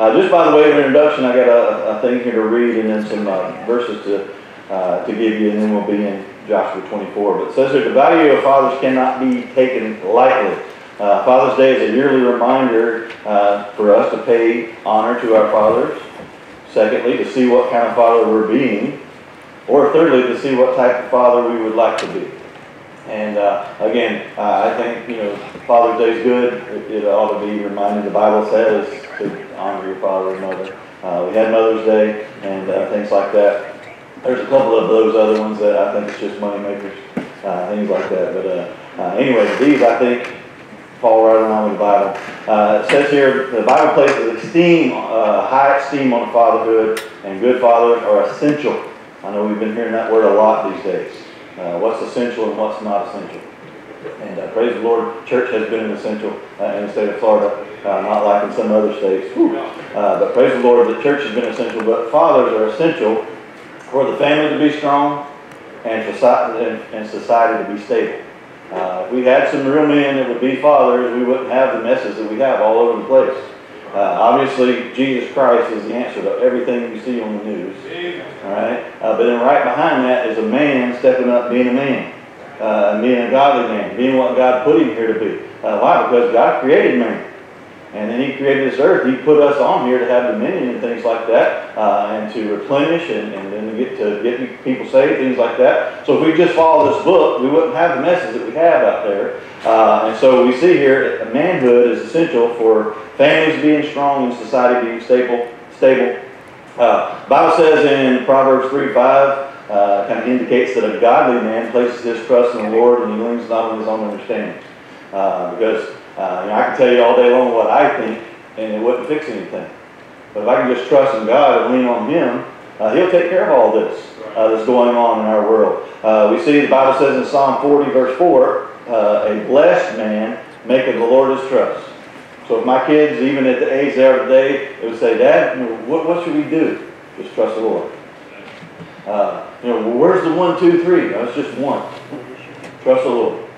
Uh, just by the way of introduction, I got a, a thing here to read and then some uh, verses to, uh, to give you, and then we'll be in Joshua 24. But it says here, the value of fathers cannot be taken lightly. Uh, Father's Day is a yearly reminder uh, for us to pay honor to our fathers. Secondly, to see what kind of father we're being. Or thirdly, to see what type of father we would like to be. And uh, again, uh, I think, you know, Father's Day is good. It, it, ought to be reminded. The Bible says to honor your father and mother. Uh, we had Mother's Day and uh, things like that. There's a couple of those other ones that I think it's just money makers, uh, things like that. But uh, anyway, these I think fall right around with the Bible. it says here, the Bible places esteem, high esteem on the fatherhood and good fathers are essential. I know we've been hearing that word a lot these days uh, what's essential and what's not essential. And uh, praise the Lord, church has been an essential uh, in the state of Florida, uh, not like in some other states. Uh, but praise the Lord, the church has been essential. But fathers are essential for the family to be strong and for society, and, and society to be stable. Uh, if we had some real men that would be fathers, we wouldn't have the messes that we have all over the place. Uh, obviously, Jesus Christ is the answer to everything you see on the news. All right, uh, but then right behind that is a man stepping up, being a man, uh, being a godly man, being what God put him here to be. Uh, why? Because God created man. And then he created this earth. He put us on here to have dominion and things like that, uh, and to replenish and, and then to get to get people saved, things like that. So if we just follow this book, we wouldn't have the message that we have out there. Uh, and so we see here, manhood is essential for families being strong and society being stable. Stable. Uh, Bible says in Proverbs 3, 5, uh, kind of indicates that a godly man places his trust in the Lord and he leans not on his own understanding. Uh, because uh, you know, I can tell you all day long what I think, and it wouldn't fix anything. But if I can just trust in God and lean on Him, uh, He'll take care of all this uh, that's going on in our world. Uh, we see the Bible says in Psalm 40, verse 4, uh, a blessed man maketh the Lord his trust. So if my kids, even at the age they are today, they would say, Dad, what, what should we do? Just trust the Lord. Uh, you know, well, where's the one, two, three? No, it's just one. Trust the Lord.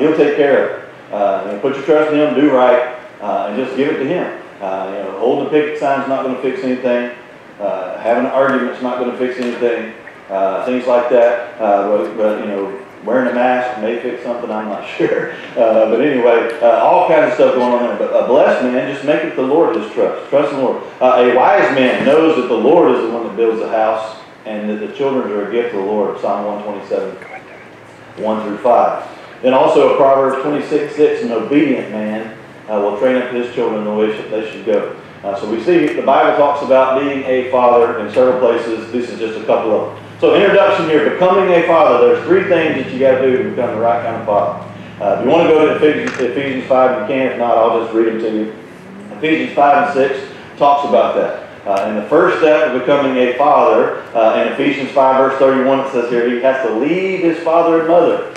he'll take care of it. Uh, put your trust in Him, do right, uh, and just give it to Him. Uh, you know, holding a picket sign's not going to fix anything. Uh, having an argument's not going to fix anything. Uh, things like that. Uh, but, but, you know, wearing a mask may fix something. I'm not sure. but anyway, all kinds of stuff going on there. But a blessed man just maketh the Lord his trust. Trust the Lord. a wise man knows that the Lord is the one that builds the house, and that the children are a gift of the Lord. Psalm 127, 1 through 5. Then also Proverbs 26, 6, an obedient man uh, will train up his children in the way that they should go. Uh, so we see the Bible talks about being a father in several places. This is just a couple of them. So introduction here, becoming a father. There's three things that you got to do to become the right kind of father. Uh, if you want to go to Ephesians, Ephesians 5, you can. If not, I'll just read them to you. Ephesians 5 and 6 talks about that. Uh, and the first step of becoming a father, uh, in Ephesians 5 verse 31, it says here, he has to leave his father and mother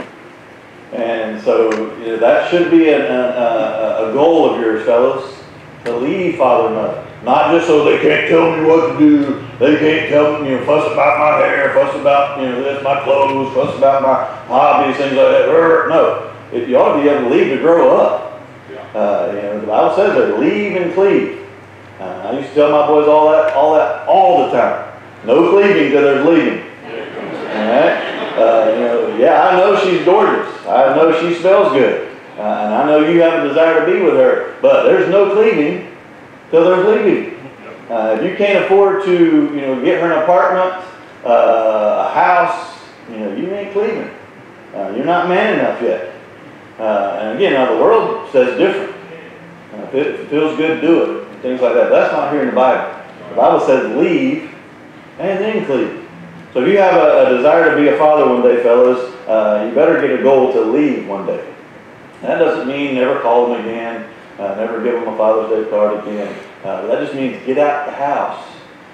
and so you know, that should be a, a, a, goal of yours, fellows, to leave father and mother. Not just so they can't tell me what to do. They can't tell me, you know, fuss about my hair, fuss about, you know, this, my clothes, fuss about my hobbies, things like that. No. It, you ought to be able to leave to grow up. Uh, you know, the Bible says that leave and cleave. Uh, I used to tell my boys all that, all that, all the time. No cleaving till there's leaving. All right? Uh, you know, yeah, I know she's gorgeous. I know she smells good. Uh, and I know you have a desire to be with her. But there's no cleaving till there's leaving. Uh, if you can't afford to, you know, get her an apartment, uh, a house, you know, you ain't cleaving. Uh, you're not man enough yet. And again, now the world says different. if it feels good, do it. Things like that. That's not here in the Bible. The Bible says leave and then cleave. So if you have a, a, desire to be a father one day, fellas, uh, you better get a goal to leave one day. That doesn't mean never call them again, uh, never give them a Father's Day card again. Uh, that just means get out the house,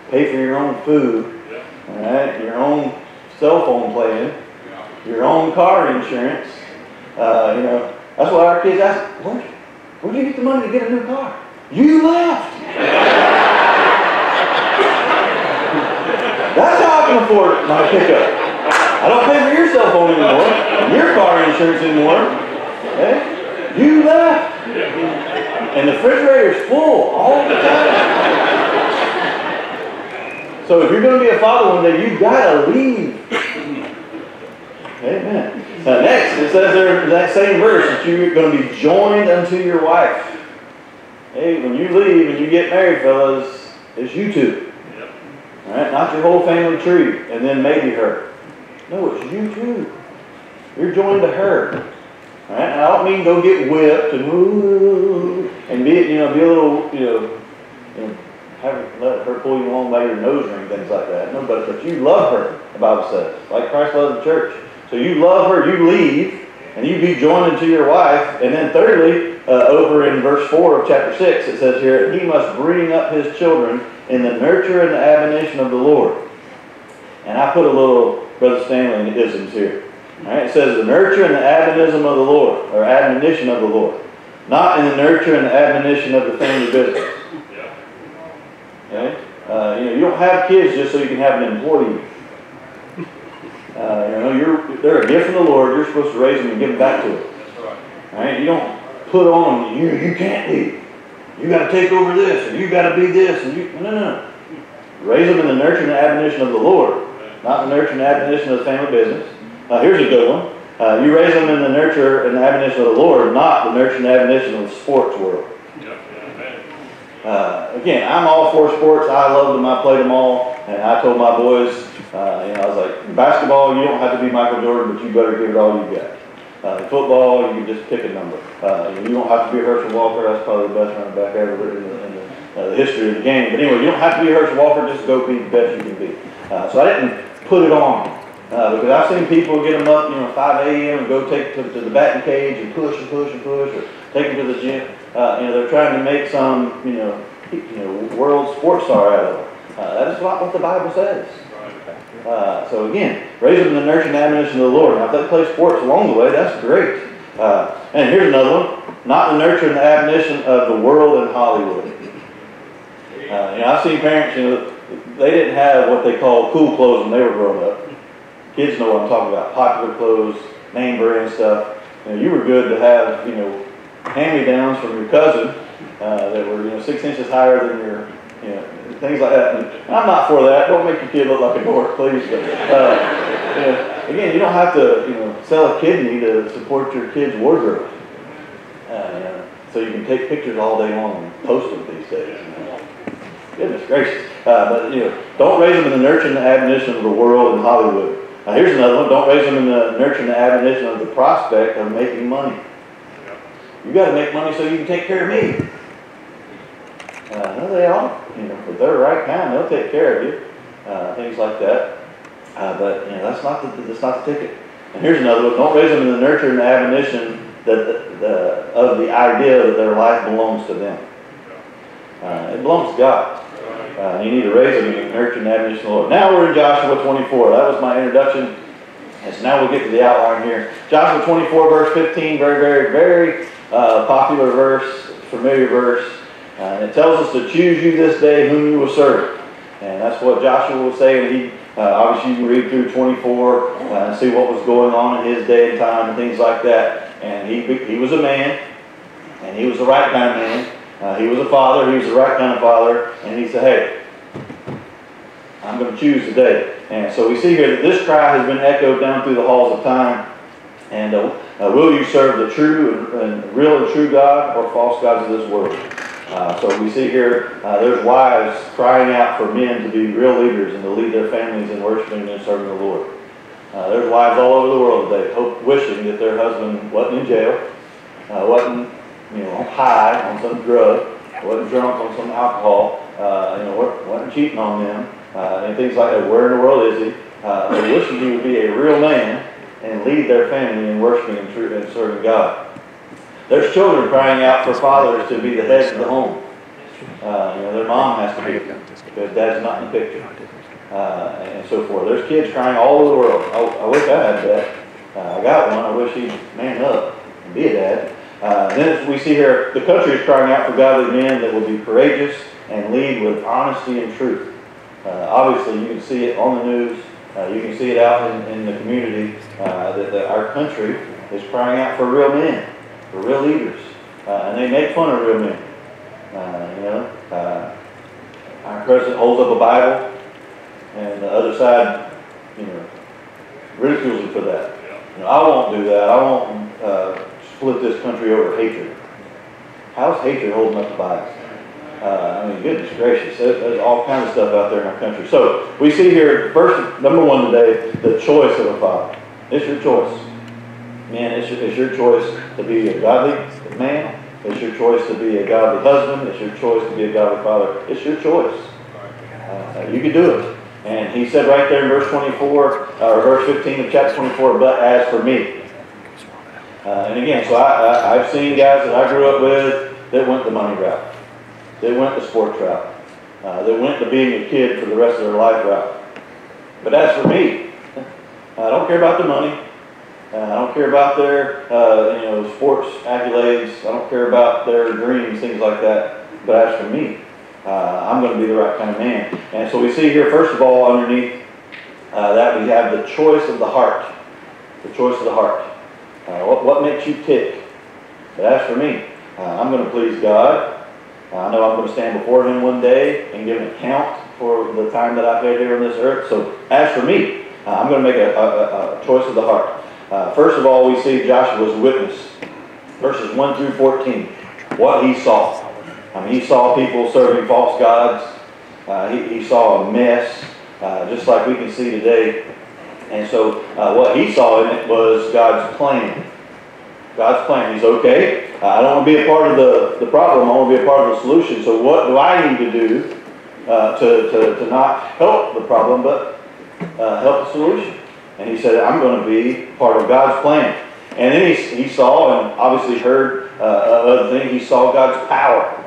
pay for your own food, right, your own cell phone plan, your own car insurance. Uh, you know, that's why our kids ask, where, where'd you get the money to get a new car? You left. That's how I can afford my pickup. I don't pay for your cell phone anymore, your car insurance anymore. Okay? You left. And the refrigerator's full all the time. So if you're going to be a father one day, you've gotta leave. Amen. Now next, it says there in that same verse that you're going to be joined unto your wife. Hey, when you leave and you get married, fellas, it's you two. All right, not your whole family tree, and then maybe her. No, it's you two. You're joined to her. All right, and I don't mean go get whipped and and be you know be a little you know, know have let her pull you along by your nose ring, things like that. No, but but you love her, the Bible says, like Christ loved the church. So you love her, you leave, and you be joined to your wife. And then thirdly, uh, over in verse 4 of chapter 6, it says here, he must bring up his children in the nurture and the admonition of the Lord. And I put a little Brother Stanley in the isms here. All right, it says the nurture and the admonition of the Lord, or admonition of the Lord. Not in the nurture and the admonition of the family business. Okay? Uh, you know, you don't have kids just so you can have an employee. Uh, you know, you're, they're a gift from the Lord. You're supposed to raise them and give them back to them. All right? You don't put on you, you can't be. You got to take over this, and you got to be this, and you, no, no, no. Raise them in the nurture and the admonition of the Lord, not the nurture and admonition of the family business. Uh, here's a good one. Uh, you raise them in the nurture and the admonition of the Lord, not the nurture and admonition of the sports world. Uh, again, I'm all for sports. I love them. I played them all. And I told my boys, uh, you know, I was like, basketball, you don't have to be Michael Jordan, but you better give it all you got. Uh, football, you just pick a number. Uh, you don't have to be Herschel Walker. That's probably the best running back ever in the, in the, uh, the history of the game. But anyway, you don't have to be Herschel Walker. Just go be the best you can be. Uh, so I didn't put it on. Uh, because I've seen people get them up, you know, 5 a.m. and go take to, to the batting cage and push and push and push, or take them to the gym. Uh, you know, they're trying to make some, you know, you know, world sports star out of them. Uh, that is not what the Bible says. Uh, so again, raise in the nurture and admonition of the Lord. Now, if they play sports along the way, that's great. Uh, and here's another one: not the nurture and the admonition of the world and Hollywood. Uh, you know, I've seen parents, you know, they didn't have what they call cool clothes when they were growing up. Kids know what I'm talking about: popular clothes, name brand stuff. You know, you were good to have, you know, hand-me-downs from your cousin uh, that were, you know, six inches higher than your, you know, things like that. And I'm not for that. Don't make your kid look like a dork, please. But uh, again, you don't have to, you know, sell a kidney to support your kid's wardrobe. Uh, so you can take pictures all day long and post them these days. Goodness gracious. Uh, but, you know, don't raise them in the nurture and the admonition of the world and Hollywood. Now, here's another one. Don't raise them in the nurture and the admonition of the prospect of making money. You got to make money so you can take care of me. Uh, no, they are. you know, if they're the right kind, they'll take care of you. Uh, things like that. Uh, but you know, that's not the that's not the ticket. And here's another one: don't raise them in the nurture and the admonition that the, the of the idea that their life belongs to them. Uh, it belongs to God. Uh, you need to raise them in the nurture and admonition of the Lord. Now we're in Joshua 24. That was my introduction. And so now we'll get to the outline here. Joshua 24, verse 15, very, very, very uh, popular verse, familiar verse. Uh, and it tells us to choose you this day whom you will serve. And that's what Joshua was saying. He uh, obviously you can read through 24 uh, and see what was going on in his day and time and things like that. And he he was a man, and he was the right kind of man. Uh, he was a father. He was the right kind of father. And he said, "Hey, I'm going to choose today." And so we see here that this cry has been echoed down through the halls of time. And uh, uh, will you serve the true and, and, real and true God or false gods of this world? Uh, so we see here uh, there's wives crying out for men to be real leaders and to lead their families in worshiping and serving the Lord. Uh, there's wives all over the world today hope, wishing that their husband wasn't in jail, uh, wasn't you know high on some drug, wasn't drunk on some alcohol, uh, you know wasn't cheating on them, and things like that. Where in the world is he? they're wishing he would be a real man and lead their family in worshiping and serving God. There's children crying out for fathers to be the heads of the home. Uh, you know, their mom has to be because dad's not in the picture, uh, and so forth. There's kids crying all over the world. I, I wish I had that. Uh, I got one. I wish he'd man up and be a dad. Uh, then we see here the country is crying out for godly men that will be courageous and lead with honesty and truth. Uh, obviously, you can see it on the news. Uh, you can see it out in, in the community that, that our country is crying out for real men for real leaders. Uh, and they make fun of real men. Uh, you know, uh, our president holds up a Bible And the other side, you know, ridicules him for that. You know, I won't do that. I won't, uh, split this country over hatred. How's hatred holding up the Bible? Uh, I mean, goodness gracious, there's, there's all kinds of stuff out there in our country. So we see here, first, number one today, the choice of a father. It's your choice. Man, it's your, it's your choice to be a godly man. It's your choice to be a godly husband. It's your choice to be a godly father. It's your choice. Uh, you can do it. And he said right there in verse 24, uh, or verse 15 of chapter 24, but as for me. Uh, and again, so I, I, I've seen guys that I grew up with that went the money route. They went the sports route. Uh, they went to being a kid for the rest of their life route. But as for me, I don't care about the money. Uh, I don't care about their, uh, you know, sports accolades. I don't care about their dreams, things like that. But as for me, uh, I'm going to be the right kind of man. And so we see here, first of all, underneath uh, that we have the choice of the heart. The choice of the heart. Uh, what, what makes you tick? But as for me, uh, I'm going to please God. I know I'm going to stand before Him one day and give an account for the time that I've had here on this earth. So as for me, I'm going to make a, a, a, choice of the heart. Uh, first of all, we see Joshua's witness, verses 1 through 14, what he saw. I mean, he saw people serving false gods. Uh, he, he, saw a mess, uh, just like we can see today. And so, uh, what he saw in it was God's plan. God's plan. He's okay. I don't want to be a part of the, the problem. I want to be a part of the solution. So, what do I need to do uh, to, to, to not help the problem, but uh, help the solution? And he said, I'm going to be part of God's plan. And then he, he saw and obviously heard uh, other things. He saw God's power.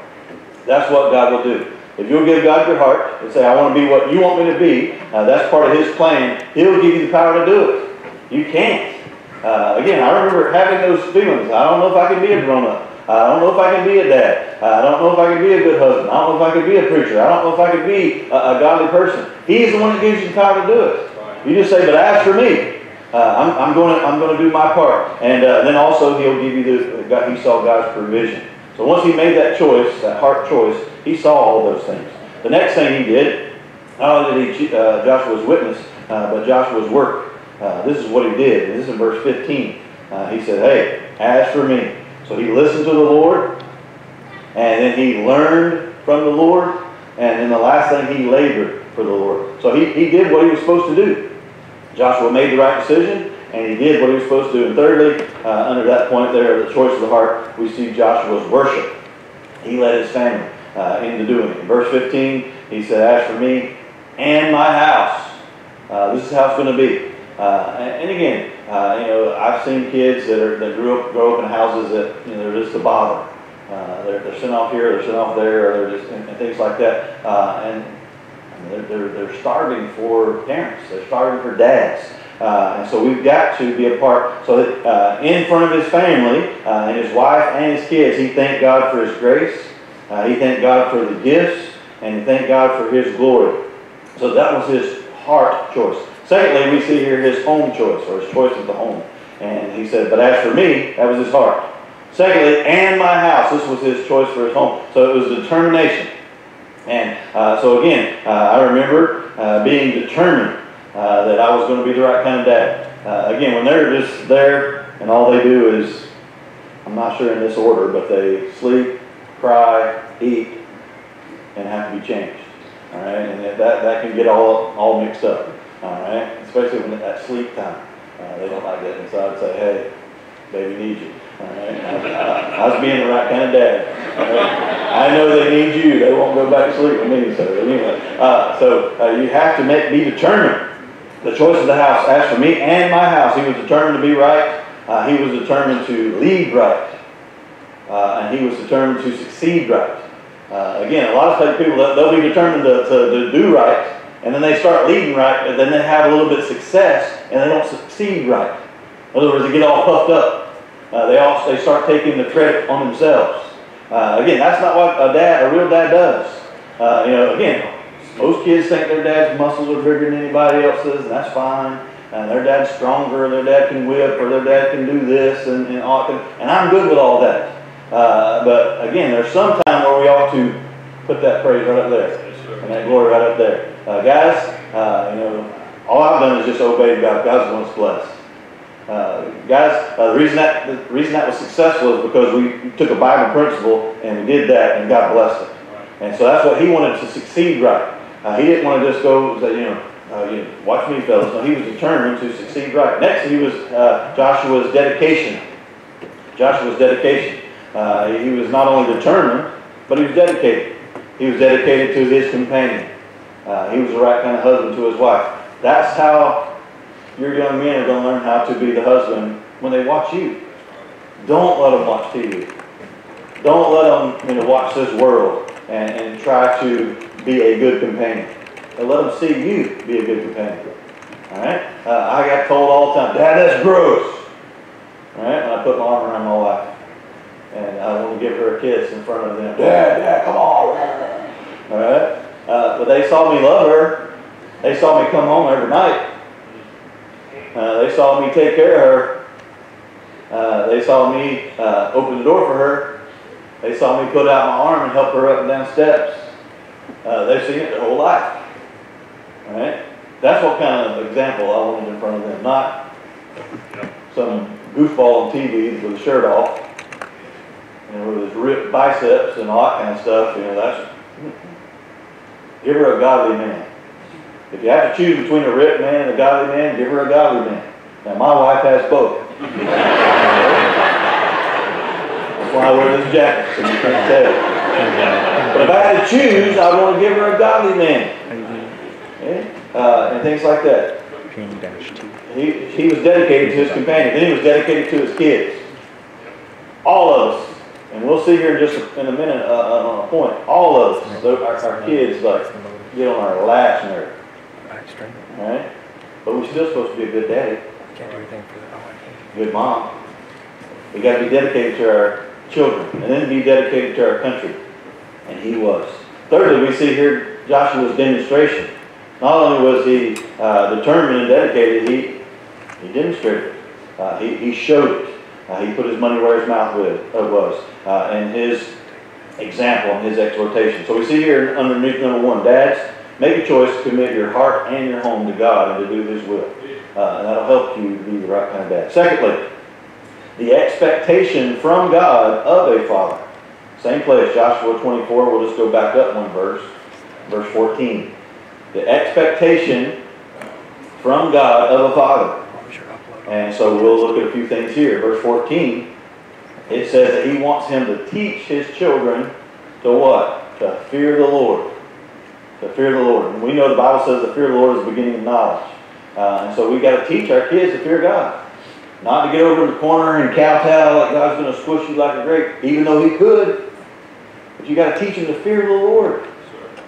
That's what God will do. If you'll give God your heart and say, I want to be what you want me to be, uh, that's part of His plan, He'll give you the power to do it. You can't. Uh, again, I remember having those feelings. I don't know if I can be a grown up. I don't know if I can be a dad. I don't know if I can be a good husband. I don't know if I can be a preacher. I don't know if I can be a, a godly person. He's the one that gives you the power to do it. You just say, but as for me, uh, I'm, I'm, going to, I'm going to do my part. And uh, then also he'll give you the, he saw God's provision. So once he made that choice, that heart choice, he saw all those things. The next thing he did, not only did he, uh, Joshua's witness, uh, but Joshua's work. Uh, this is what he did. This is in verse 15. Uh, he said, hey, as for me. So he listened to the Lord, and then he learned from the Lord, and then the last thing, he labored for the Lord. So he, he did what he was supposed to do. Joshua made the right decision, and he did what he was supposed to do. And thirdly, uh, under that point there, the choice of the heart, we see Joshua's worship. He led his family uh, into doing it. In verse 15, he said, As for me and my house, uh, this is how it's going to be. Uh, and, and, again, uh, you know, I've seen kids that, are, that grew up, grow up in houses that, you know, they're just a bother. Uh, they're, they're sent off here, they're sent off there, or they're just, and, and things like that. and they're, they're, they're starving for parents. They're starving for dads. Uh, and so we've got to be a part. So that uh, in front of his family uh, and his wife and his kids, he thanked God for his grace. Uh, he thanked God for the gifts, and he thanked God for his glory. So that was his heart choice. Secondly, we see here his home choice, or his choice of the home. And he said, but as for me, that was his heart. Secondly, and my house, this was his choice for his home. So it was determination. And uh, so again, uh, I remember being determined uh, that I was going to be the right kind of dad. Uh, again, when they're just there and all they do is, I'm not sure in this order, but they sleep, cry, eat, and have to be changed. All right, and that, that can get all all mixed up. All right, especially when at sleep time, uh, they don't like that. And so I'd say, "Hey, baby needs you." All right, I, I, I was being the right kind of dad. I know they need you; they won't go back to sleep with me. So anyway, uh, so uh, you have to make be determined the choice of the house. As for me and my house, he was determined to be right. Uh, he was determined to lead right. Uh, and he was determined to succeed right. Uh, again, a lot of people, they'll be determined to, to, to, do right, and then they start leading right, but then they have a little bit of success, and they don't succeed right. In other words, they get all puffed up. Uh, they, all, they start taking the credit on themselves. Uh, again, that's not what a dad, a real dad does. Uh, you know, again, most kids think their dad's muscles are bigger than anybody else's, and that's fine. And their dad's stronger, their dad can whip, or their dad can do this, and, and, all, and I'm good with all that. Uh, but again, there's some time where we ought to put that praise right up there, and that glory right up there. Uh, guys, Uh, you know, all I've done is just obey God. God's the one that's blessed. Uh, guys, uh, the reason that the reason that was successful is because we took a Bible principle and we did that, and God blessed it. And so that's what he wanted to succeed right. Uh, he didn't want to just go say, you know, uh, you know, watch me, fellas. No, he was determined to succeed right. Next, he was uh, Joshua's dedication. Joshua's dedication. Uh, he was not only determined, but he was dedicated. He was dedicated to his companion. He was the right kind of husband to his wife. That's how your young men are going to learn how to be the husband when they watch you. Don't let them watch TV. Don't let them you know, watch this world and, and try to be a good companion. And let them see you be a good companion. All right? Uh, I got told all the time, Dad, that's gross. All right? And I put my arm around my wife. And I want to give her a kiss in front of them. Dad, Dad, come on. All right? Uh, but they saw me love her. They saw me come home every night. Uh, they saw me take care of her. Uh, they saw me uh, open the door for her. They saw me put out my arm and help her up and down steps. Uh, they've seen it their whole life. Right? That's what kind of example I wanted in front of them, not some goofball on TV with a shirt off, know, with his ripped biceps and all that kind of stuff. You know, that's give her a godly man. If you have to choose between a ripped man and a godly man, give her a godly man. Now, my wife has both. That's why I wear this jacket, so you can't tell. But if I had to choose, I want to give her a godly man. Uh, and things like that. He, he was dedicated to his companion. Then he was dedicated to his kids. All of us. And we'll see here in just a, in a minute uh, uh on a point. All of us, our, our kids, like, get on our last nerve. Right? But we're still supposed to be a good daddy. Can't do anything for that. Good mom. We got to be dedicated to our children and then be dedicated to our country. And he was. Thirdly, we see here Joshua's demonstration. Not only was he uh, determined and dedicated, he, he demonstrated. Uh, he, he showed it. Uh, he put his money where his mouth was uh, in his example and his exhortation. So we see here underneath number one, dads, make a choice to commit your heart and your home to God and to do His will. Uh, and that'll help you be the right kind of dad. Secondly, the expectation from God of a father. Same place, Joshua 24. We'll just go back up one verse, verse 14. The expectation from God of a father. And so we'll look at a few things here. Verse 14, it says that he wants him to teach his children to what? To fear the Lord. To fear of the Lord. And we know the Bible says the fear of the Lord is the beginning of knowledge. Uh, and so we've got to teach our kids to fear God. Not to get over in the corner and kowtow like God's going to squish you like a grape, even though He could. But you got to teach them to fear the Lord.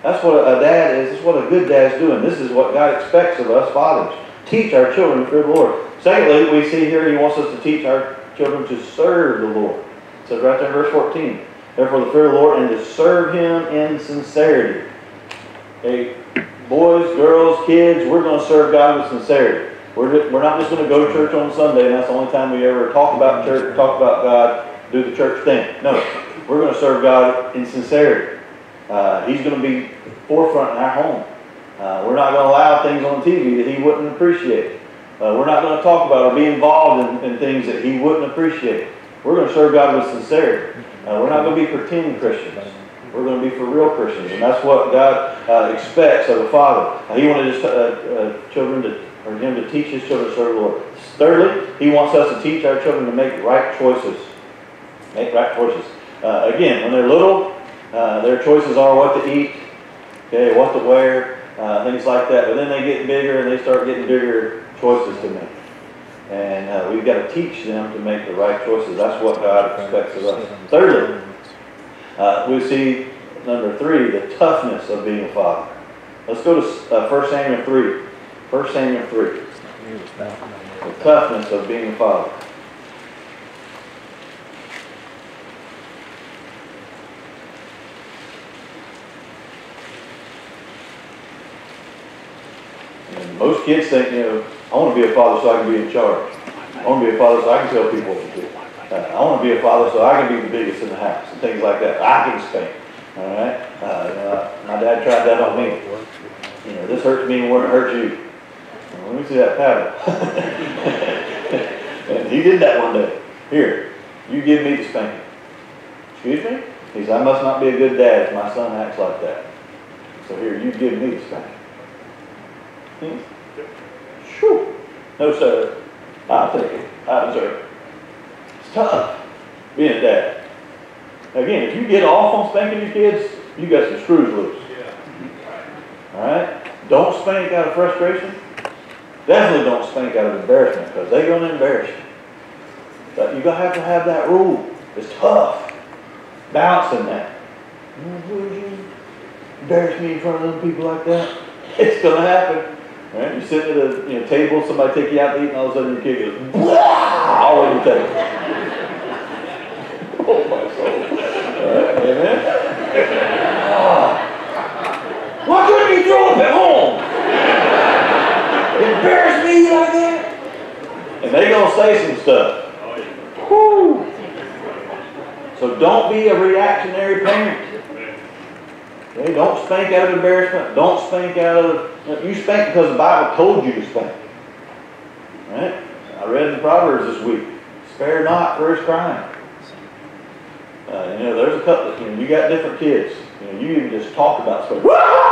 That's what a dad is. That's what a good dad's doing. This is what God expects of us fathers. Teach our children to fear the Lord. Secondly, we see here He wants us to teach our children to serve the Lord. It says right there in verse 14. Therefore, the fear of the Lord and to serve Him in sincerity. Hey, boys, girls, kids, we're going to serve God with sincerity. We're, we're not just going to go to church on Sunday and that's the only time we ever talk about church, talk about God, do the church thing. No, we're going to serve God in sincerity. Uh, he's going to be forefront in our home. Uh, we're not going to allow things on TV that he wouldn't appreciate. Uh, we're not going to talk about or be involved in, in, things that he wouldn't appreciate. We're going to serve God with sincerity. Uh, we're not going to be pretend Christians. We're going to be for real Christians, and that's what God uh, expects of a father. Uh, he wanted his children to for him to teach his children to serve the Lord. Thirdly, he wants us to teach our children to make right choices. Make right choices. Uh, again, when they're little, uh, their choices are what to eat, okay, what to wear, uh, things like that. But then they get bigger and they start getting bigger choices to make. And uh, we've got to teach them to make the right choices. That's what God expects of us. Thirdly, uh, we see number three, the toughness of being a father. Let's go to 1 uh, Samuel 3. 1 Samuel 3. The toughness of being a father. And most kids think, you know, I want to be a father so I can be in charge. I want to be a father so I can tell people what to do. Uh, I want to be a father so I can be the biggest in the house and things like that. I can spank. All right? Uh, uh, my dad tried that on me. you know, this hurts me than it hurts you. Well, let me see that paddle. and he did that one day. Here, you give me the spanking. Excuse me? He said, I must not be a good dad if my son acts like that. So here, you give me the spanking. Hmm. Shoo. No, sir. I'll take it. I deserve it. It's tough being a dad. Again, if you get off on spanking your kids, you got some screws loose. All right? Don't spank out of frustration. Definitely don't spank out of embarrassment because they're going to embarrass you. But you're going to have to have that rule. It's tough. Balancing that. Would you embarrass me in front of other people like that? It's going to happen. All right? You sit at a you know, table, somebody take you out to eat, and all of a sudden your kid goes, Blah! all over the table. Oh my soul. Amen? Why couldn't you throw up at home? Embarrass me like that? And they gonna say some stuff. Whew. So don't be a reactionary parent. Okay, don't spank out of embarrassment. Don't spank out of, you spank because the Bible told you to spank. Right? I read in Proverbs this week, spare not for his crime. Uh, you know, there's a couple, you know, you got different kids. You know, you even just talk about stuff.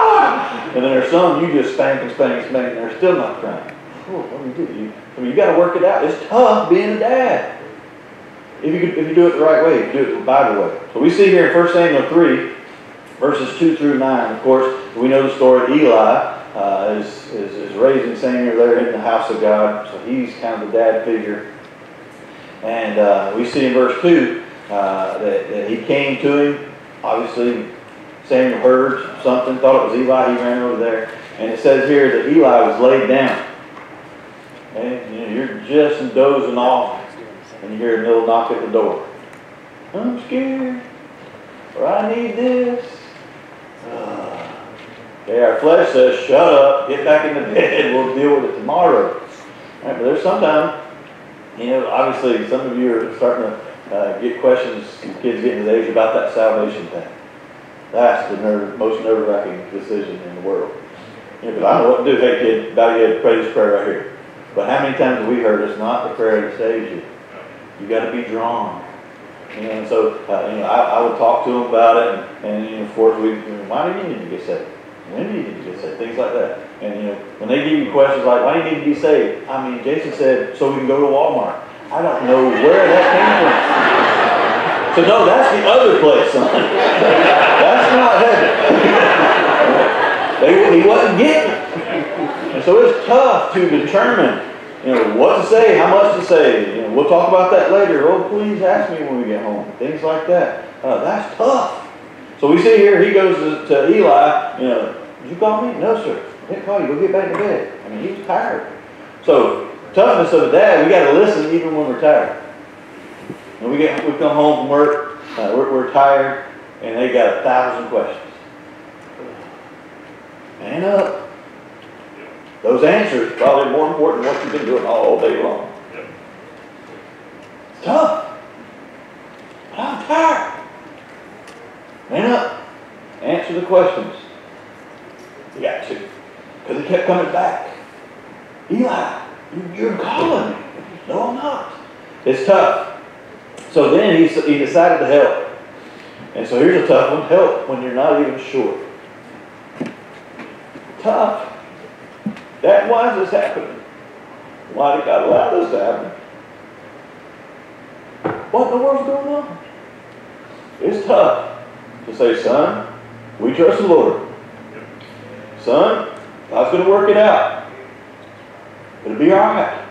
And then there's some you just spank and spank and spank and they're still not crying. Oh, what do you do? You, I mean, you got to work it out. It's tough being a dad. If you, if you do it the right way, do it the way. So we see here in 1 Samuel 3, verses 2 through 9. Of course, we know the story Eli uh, is, is, is raising Samuel there in the house of God. So he's kind of the dad figure. And uh, we see in verse 2 uh, that, that he came to him. Obviously, Samuel heard something, thought it was Eli. He ran over there. And it says here that Eli was laid down. Okay? You you're just dozing off, and you hear a little knock at the door. I'm scared. Or I need this. Uh, okay, our flesh says, shut up, get back in the bed, we'll deal with it tomorrow. Right, but there's sometimes, you know, obviously some of you are starting to uh, get questions, from kids getting to the age about that salvation thing. That's the most nerve-wracking decision in the world. You know, I know what to do. Hey, kid, bow your head, pray this prayer right here. But how many times have we heard it's not the prayer that saves you? You got to be drawn. You know, and so uh, you know, I, I, would talk to them about it, and, and you know, of course, we, you know, why do you need to get saved? When do you need to get saved? Things like that. And you know, when they give you questions like, why do you need to be saved? I mean, Jason said, so we can go to Walmart. I don't know where that came from. So no, that's the other place, son. that's not heaven. they, he wasn't getting it. And so it's tough to determine you know, what to say, how much to say. You know, we'll talk about that later. Oh, please ask me when we get home. Things like that. Uh, that's tough. So we see here, he goes to, to, Eli, you know, did you call me? No, sir. I didn't call you. Go get back to bed. I mean, he's tired. So, toughness of a dad, we got to listen even when we're tired. And we get, we come home from work, uh, we're, we're tired, and they got a thousand questions. Man up. Those answers are probably more important than what you've been doing all day long. It's tough. But I'm tired. Man up. Answer the questions. You got to. Because he kept coming back. Eli, you're calling me. No, I'm not. It's tough. So then he, he decided to help. And so here's a tough one. Help when you're not even sure. Tough. That why is happening? Why did God allow this to happen? What in the world's going on? It's tough to say, son, we trust the Lord. Son, God's going to work it out. It'll be all right.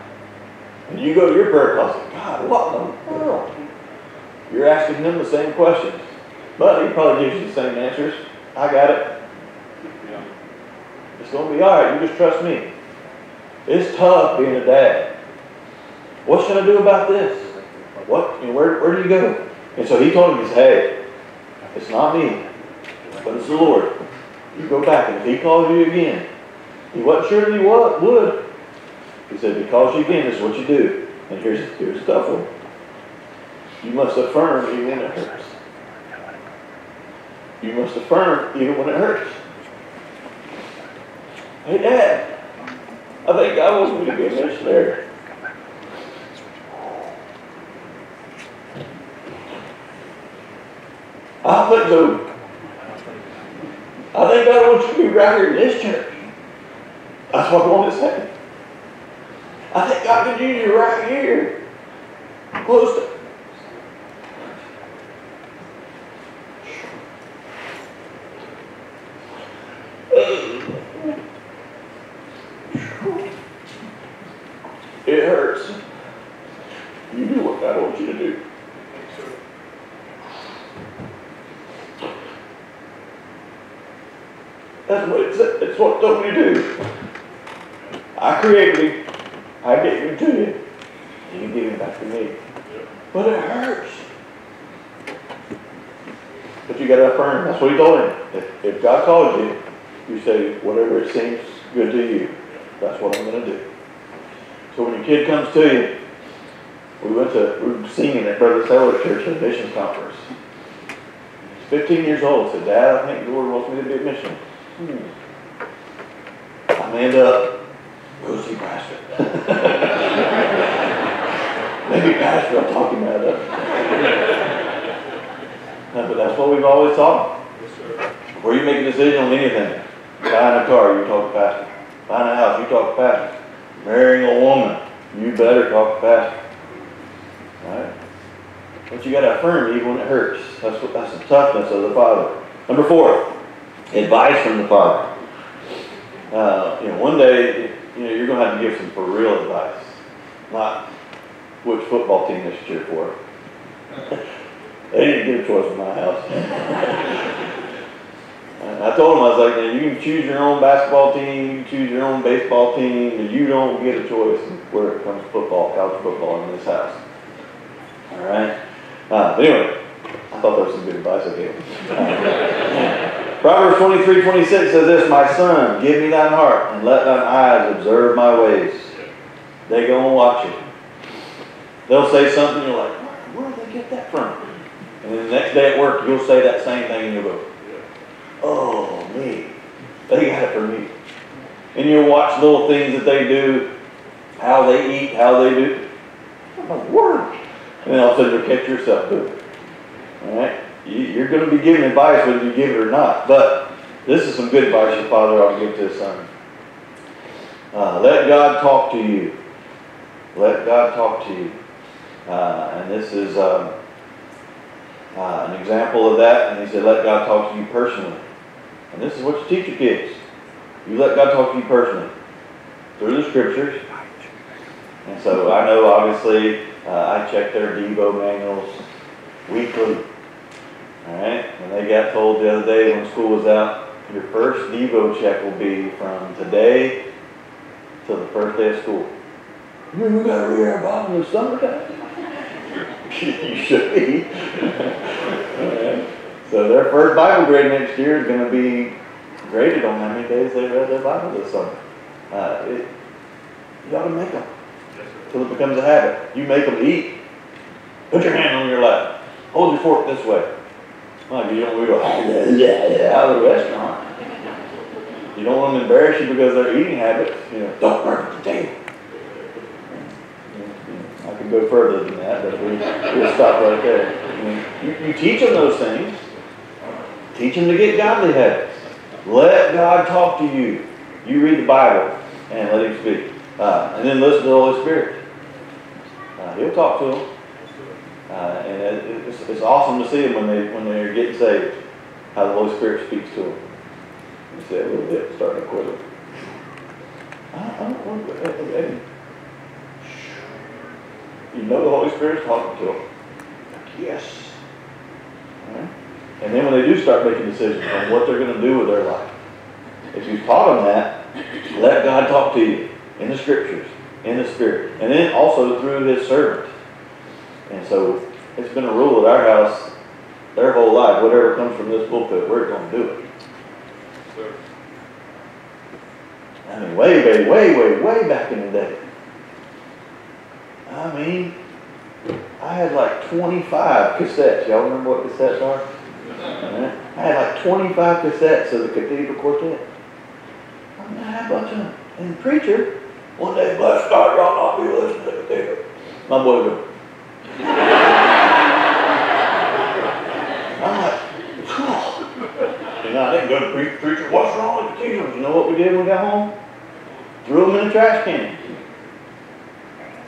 And you go to your prayer closet, God, what in the world? You're asking him the same questions. But he probably gives you the same answers. I got it. It's going to be all right. You just trust me. It's tough being a dad. What should I do about this? What? You know, where, where do you go? And so he told him, he said, hey, it's not me, but it's the Lord. You go back, and if he calls you again, he wasn't sure that he would. He said, calls you again, this is what you do. And here's, here's a tough one. You must affirm even when it hurts. You must affirm even when it hurts. Hey, Dad, I think God wants me to be a missionary. I think so. I think God wants you to be right here in this church. That's what I want to say. I think I can use you right here. Close to. It hurts. You do what God wants you to do. That's what it said. It's what it told me to do. I created him. I gave him to you. And you give him back to me. But it hurts. But you gotta affirm. That's what he told him. If, if God calls you, you say, whatever it seems good to you. That's what I'm gonna do. So when your kid comes to you, we went to, we were singing at Brother Taylor Church at a missions conference. He's 15 years old. Said, Dad, I think the Lord wants me to be a missionary. I manned up. Go see Pastor. Maybe Pastor will talk him out of it. No, but that's what we've always taught. Before you make a decision on anything, buying a car, you talk to Pastor. Buying a house, you talk to Pastor. Marrying a woman, you better talk to Pastor. Alright? But you gotta affirm even when it hurts. That's what, that's the toughness of the Father. Number four, advice from the Father. Uh, you know, one day, you know, you're gonna have to give some for real advice. Not which football team they should cheer for. they didn't get a choice in my house. And I told him, I was like, "Now, you can choose your own basketball team, you can choose your own baseball team, you don't get a choice where it comes to football, college football in this house. All right? Uh, anyway, I thought that was some good advice I gave them. Proverbs 23, 26 says this, My son, give me thine heart, and let thine eyes observe my ways. They go and watch it. They'll say something, you're like, where did they get that from? And then the next day at work, you'll say that same thing, and you'll go, oh, me. They got it from me. And you'll watch little things that they do, how they eat, how they do. Oh, my word. And then all of a sudden you'll catch yourself doing it. All right? You, you're going to be giving advice whether you give it or not. But this is some good advice your father ought to give to his son. Uh, let God talk to you. Let God talk to you. Uh, and this is um, uh, an example of that. And he said, let God talk to you personally. And this is what you teach your kids. You let God talk to you personally through the scriptures. And so I know, obviously, uh, I check their Devo manuals weekly. All right, and they got told the other day when school was out, your first Devo check will be from today to the first day of school. You we gotta read our Bible in the summertime. you should be. So their first Bible grade next year is going to be graded on how many days they read their Bible this summer. Uh, it, you ought to make them until it becomes a habit. You make them eat. Put your hand on your lap. Hold your fork this way. Like you don't go yeah, yeah, out of the restaurant. You don't want them to embarrass you because of their eating habits. You know, don't burn the table. I could go further than that, but we, we'll stop right there. I mean, you, you teach them those things. Teach them to get godly habits. Let God talk to you. You read the Bible and let Him speak. Uh, and then listen to the Holy Spirit. Uh, he'll talk to them. Uh, and it's, it's awesome to see them when, they, when they're getting saved, how the Holy Spirit speaks to them. You say a little bit, starting to quiver. I, I don't want to. You know the Holy Spirit's talking to them. Yes. And then when they do start making decisions on what they're going to do with their life, if you've taught them that, let God talk to you in the scriptures, in the Spirit, and then also through His servant. And so it's been a rule at our house their whole life, whatever comes from this pulpit, we're going to do it. I mean, way, way, way, way, way back in the day. I mean, I had like 25 cassettes. Y'all remember what cassettes are? I had like 25 cassettes of the Cathedral Quartet. I I had a bunch of them. And the preacher, one day, bless God, y'all not be listening to it. My boy go. I'm like, oh. And I didn't go to preach, preacher, what's wrong with the kingdoms? You know what we did when we got home? Threw them in the trash can.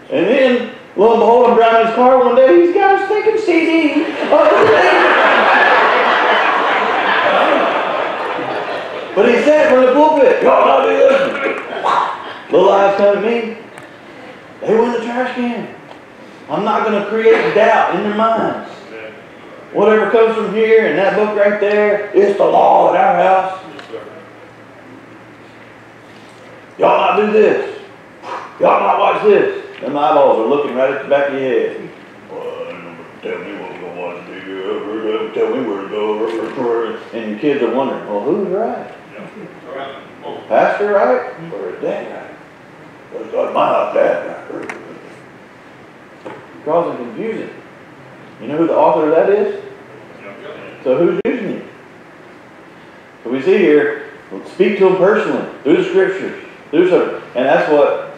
And then, lo and behold, I'm driving his car one day, he's got a stinking CD. But he said from the pulpit, y'all not be listening. Little eyes come to me. They went in the trash can. I'm not going to create doubt in their minds. Whatever comes from here and that book right there, it's the law at our house. Y'all not do this. Y'all not watch this. Them eyeballs are looking right at the back of your head. Tell me what we're gonna watch. Tell me where to go. And your kids are wondering, well, who's right? Pastor right? Or is dad right? Well, it's got my dad right. Causing confusion. You know who the author of that is? So who's using you? So we see here, speak to them personally, through the scriptures, through some, and that's what,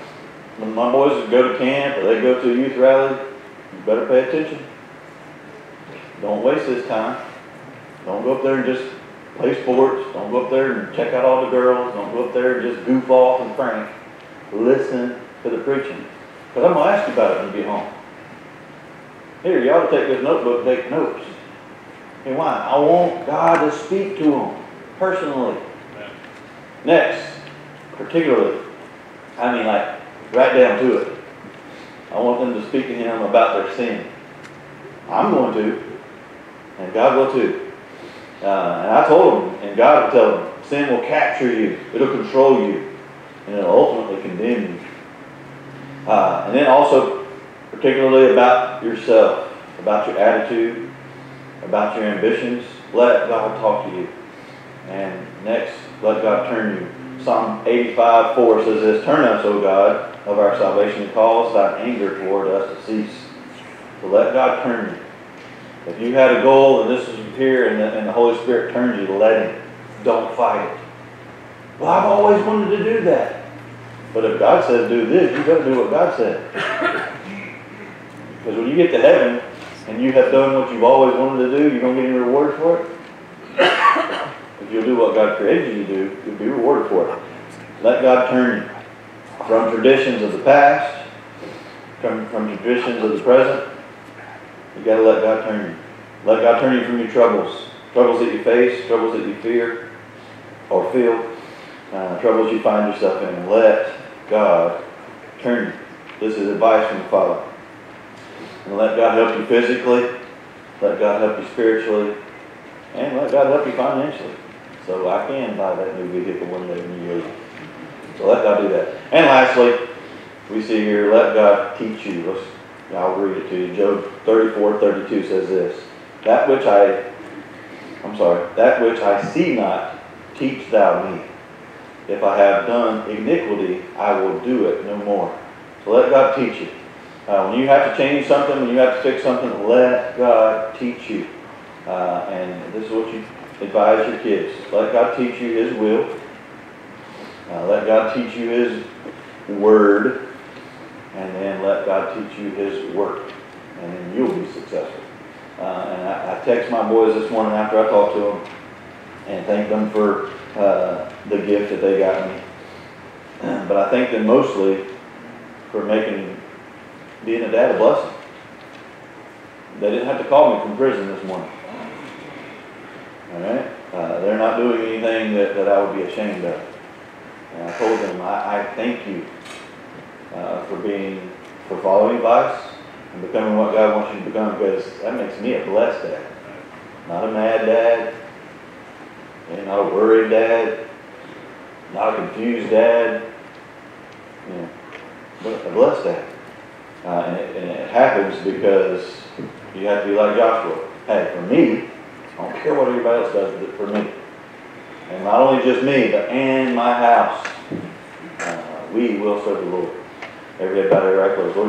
when my boys go to camp or they go to a youth rally, you better pay attention. Don't waste this time. Don't go up there and just play sports. Don't go up there and check out all the girls. Don't go up there and just goof off and prank. Listen to the preaching. Because I'm going to ask you about it when you get home. Here, you ought to take this notebook and take notes. And why? I want God to speak to them personally. Next, particularly, I mean like right down to it. I want them to speak to Him about their sin. I'm going to, and God will too. Uh, and I told him, and God will tell him, sin will capture you. It'll control you, and it'll ultimately condemn you. Uh, and then also, particularly about yourself, about your attitude, about your ambitions. Let God talk to you. And next, let God turn you. Psalm 85, 4 says this, Turn us, O God, of our salvation, and cause thy anger toward us to cease. So let God turn you. If you had a goal and this is here and the, and the Holy Spirit turns you, let Him. Don't fight it. Well, I've always wanted to do that. But if God says do this, you've got to do what God said. Because when you get to heaven and you have done what you've always wanted to do, you're to get any reward for it? If you'll do what God created you to do, you'll be rewarded for it. Let God turn you from traditions of the past, from, from traditions of the present. You got to let God turn you. Let God turn you from your troubles, troubles that you face, troubles that you fear or feel, uh, troubles you find yourself in. Let God turn you. This is advice from the Father. And let God help you physically, let God help you spiritually, and let God help you financially. So I can buy that new vehicle one day when you leave. So let God do that. And lastly, we see here, let God teach you. Let's, I'll read it to you. Job 34, 32 says this. That which I, I'm sorry, that which I see not, teach thou me. If I have done iniquity, I will do it no more. So let God teach you. Uh, when you have to change something, when you have to fix something, let God teach you. Uh, and this is what you advise your kids. Let God teach you His will. Uh, let God teach you His word. And then let God teach you His work. And then you'll be successful. Uh, and I, I text my boys this morning after I talked to them and thank them for uh, the gift that they got me. But I thank them mostly for making being a dad a blessing. They didn't have to call me from prison this morning. All right? Uh, they're not doing anything that, that I would be ashamed of. And I told them, I, I thank you uh, for being, for following advice and becoming what God wants you to become because that makes me a blessed dad. Not a mad dad, and not a worried dad, not a confused dad, know, but a blessed dad. Uh, and, it, and it happens because you have to be like Joshua. Hey, for me, I don't care what everybody else does, but for me. And not only just me, but and my house, uh, we will serve the Lord. Every day, about every. Lord